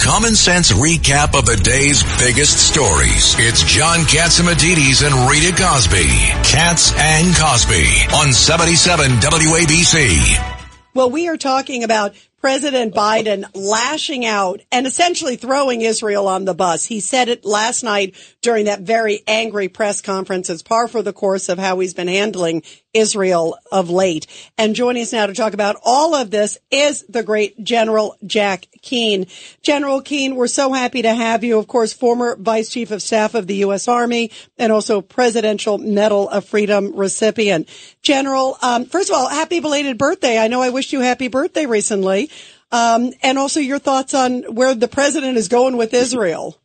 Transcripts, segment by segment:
common sense recap of the day's biggest stories. It's John Catsimatidis and Rita Cosby. Cats and Cosby on 77 WABC. Well, we are talking about President Biden lashing out and essentially throwing Israel on the bus. He said it last night during that very angry press conference. It's par for the course of how he's been handling Israel of late. And joining us now to talk about all of this is the great General Jack Keane. General Keane, we're so happy to have you. Of course, former Vice Chief of Staff of the U.S. Army and also Presidential Medal of Freedom recipient. General, um, first of all, happy belated birthday. I know I wished you happy birthday recently. Um, and also your thoughts on where the president is going with Israel.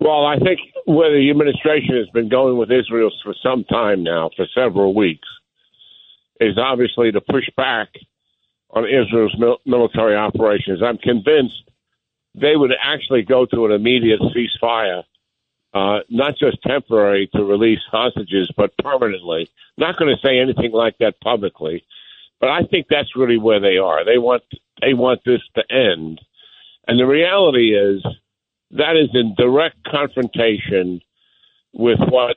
Well, I think where the administration has been going with Israel for some time now, for several weeks, is obviously to push back on Israel's mil- military operations. I'm convinced they would actually go to an immediate ceasefire, uh, not just temporary to release hostages, but permanently. Not going to say anything like that publicly, but I think that's really where they are. They want they want this to end, and the reality is that is in direct confrontation with what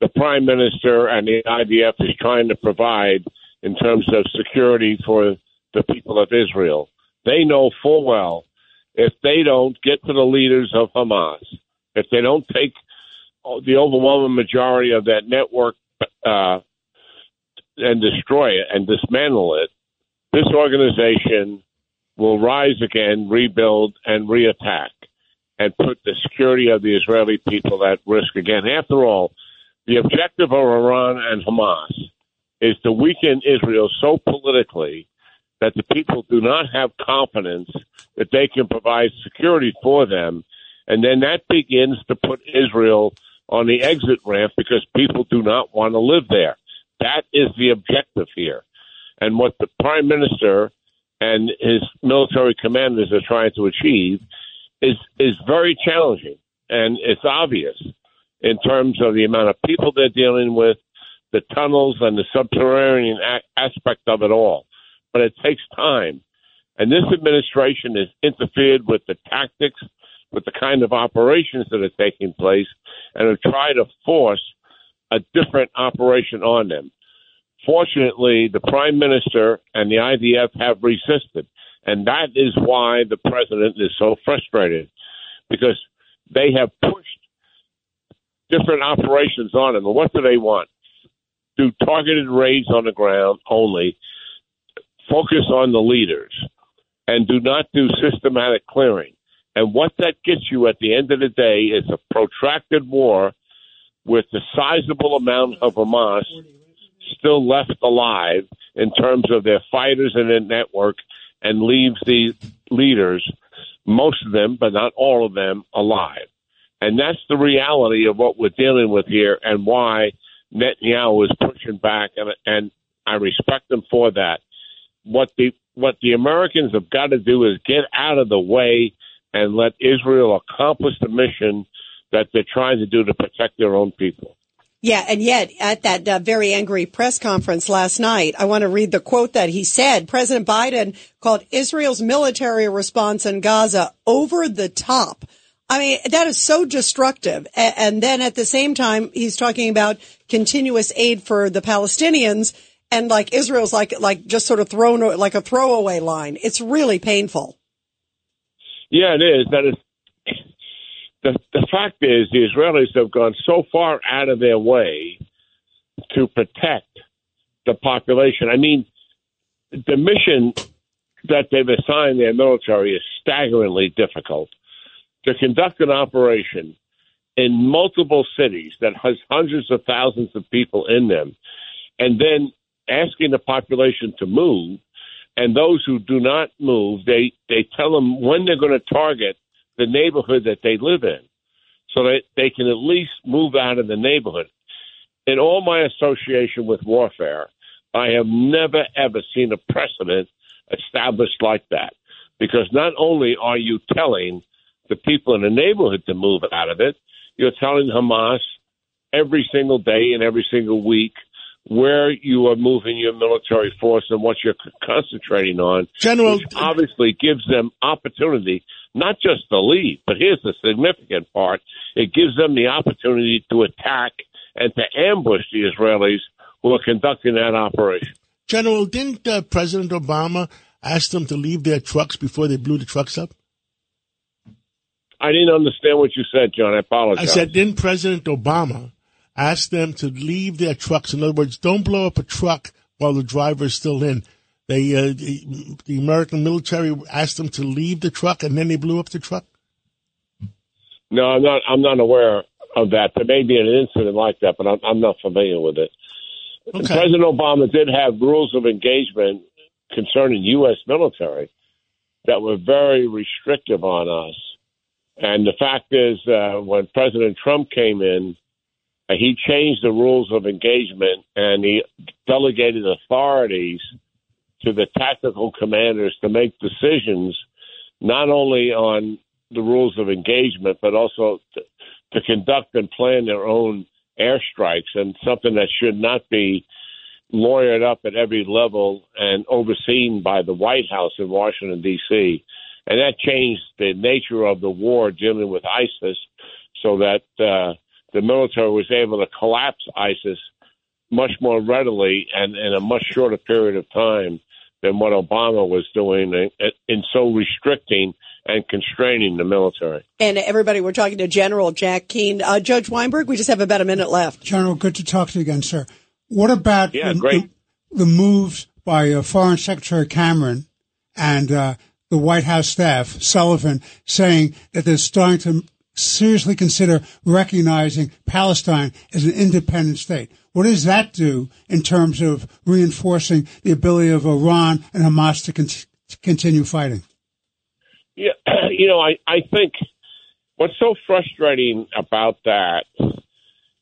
the prime minister and the IDF is trying to provide in terms of security for the people of Israel. They know full well if they don't get to the leaders of Hamas, if they don't take the overwhelming majority of that network uh, and destroy it and dismantle it, this organization will rise again, rebuild, and reattack and put the security of the Israeli people at risk again. After all, the objective of Iran and Hamas is to weaken Israel so politically that the people do not have confidence that they can provide security for them. And then that begins to put Israel on the exit ramp because people do not want to live there. That is the objective here. And what the prime minister and his military commanders are trying to achieve is is very challenging, and it's obvious in terms of the amount of people they're dealing with, the tunnels, and the subterranean a- aspect of it all. But it takes time, and this administration has interfered with the tactics, with the kind of operations that are taking place, and have tried to force a different operation on them. Fortunately, the prime minister and the IDF have resisted. And that is why the president is so frustrated because they have pushed different operations on him. And what do they want? Do targeted raids on the ground only, focus on the leaders, and do not do systematic clearing. And what that gets you at the end of the day is a protracted war with the sizable amount of Hamas still left alive in terms of their fighters and their network and leaves the leaders, most of them, but not all of them, alive. And that's the reality of what we're dealing with here and why Netanyahu is pushing back, and, and I respect him for that. What the what the Americans have got to do is get out of the way and let Israel accomplish the mission that they're trying to do to protect their own people. Yeah, and yet at that uh, very angry press conference last night, I want to read the quote that he said. President Biden called Israel's military response in Gaza over the top. I mean, that is so destructive. And then at the same time, he's talking about continuous aid for the Palestinians and like Israel's like, like just sort of thrown like a throwaway line. It's really painful. Yeah, it is. That is the, the fact is, the Israelis have gone so far out of their way to protect the population. I mean, the mission that they've assigned their military is staggeringly difficult. To conduct an operation in multiple cities that has hundreds of thousands of people in them, and then asking the population to move, and those who do not move, they, they tell them when they're going to target the neighborhood that they live in so that they can at least move out of the neighborhood. In all my association with warfare, I have never ever seen a precedent established like that. Because not only are you telling the people in the neighborhood to move out of it, you're telling Hamas every single day and every single week where you are moving your military force and what you're concentrating on. General, obviously gives them opportunity not just to leave, but here's the significant part: it gives them the opportunity to attack and to ambush the Israelis who are conducting that operation. General, didn't uh, President Obama ask them to leave their trucks before they blew the trucks up? I didn't understand what you said, John. I apologize. I said, didn't President Obama ask them to leave their trucks? In other words, don't blow up a truck while the driver is still in. They, uh, the, the American military asked them to leave the truck, and then they blew up the truck. No, I'm not. I'm not aware of that. There may be an incident like that, but I'm, I'm not familiar with it. Okay. President Obama did have rules of engagement concerning U.S. military that were very restrictive on us. And the fact is, uh, when President Trump came in, uh, he changed the rules of engagement and he delegated authorities to the tactical commanders to make decisions not only on the rules of engagement, but also to, to conduct and plan their own airstrikes and something that should not be lawyered up at every level and overseen by the White House in Washington, D.C. And that changed the nature of the war dealing with ISIS so that uh, the military was able to collapse ISIS much more readily and in a much shorter period of time than what Obama was doing in, in so restricting and constraining the military. And everybody, we're talking to General Jack Keane. Uh, Judge Weinberg, we just have about a minute left. General, good to talk to you again, sir. What about yeah, the, great. The, the moves by uh, Foreign Secretary Cameron and uh, the White House staff, Sullivan, saying that they're starting to seriously consider recognizing Palestine as an independent state. What does that do in terms of reinforcing the ability of Iran and Hamas to, con- to continue fighting? Yeah, you know, I, I think what's so frustrating about that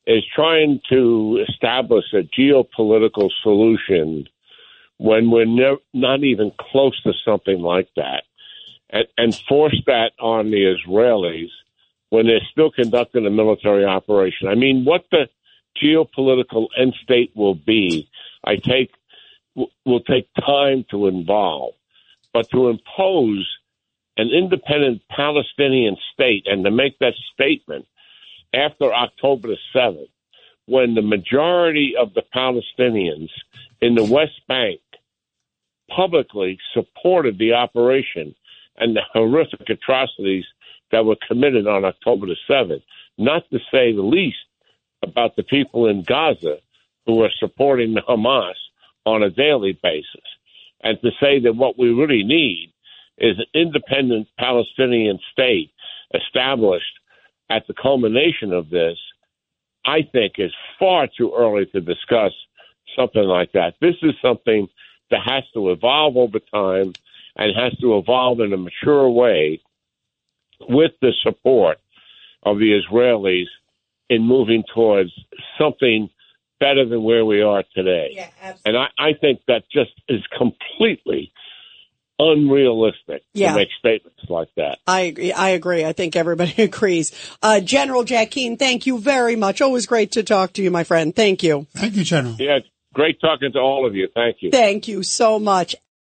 is trying to establish a geopolitical solution when we're ne- not even close to something like that and, and force that on the Israelis when they're still conducting a military operation. I mean, what the geopolitical end state will be, I take will take time to involve, but to impose an independent Palestinian state and to make that statement after October 7th, when the majority of the Palestinians in the West Bank publicly supported the operation and the horrific atrocities that were committed on October the 7th, not to say the least about the people in Gaza who are supporting Hamas on a daily basis. And to say that what we really need is an independent Palestinian state established at the culmination of this, I think is far too early to discuss something like that. This is something that has to evolve over time and has to evolve in a mature way with the support of the Israelis in moving towards something better than where we are today. Yeah, and I, I think that just is completely unrealistic yeah. to make statements like that. I agree. I agree. I think everybody agrees. Uh, General Jack Keane, thank you very much. Always great to talk to you, my friend. Thank you. Thank you, General. Yeah, great talking to all of you. Thank you. Thank you so much.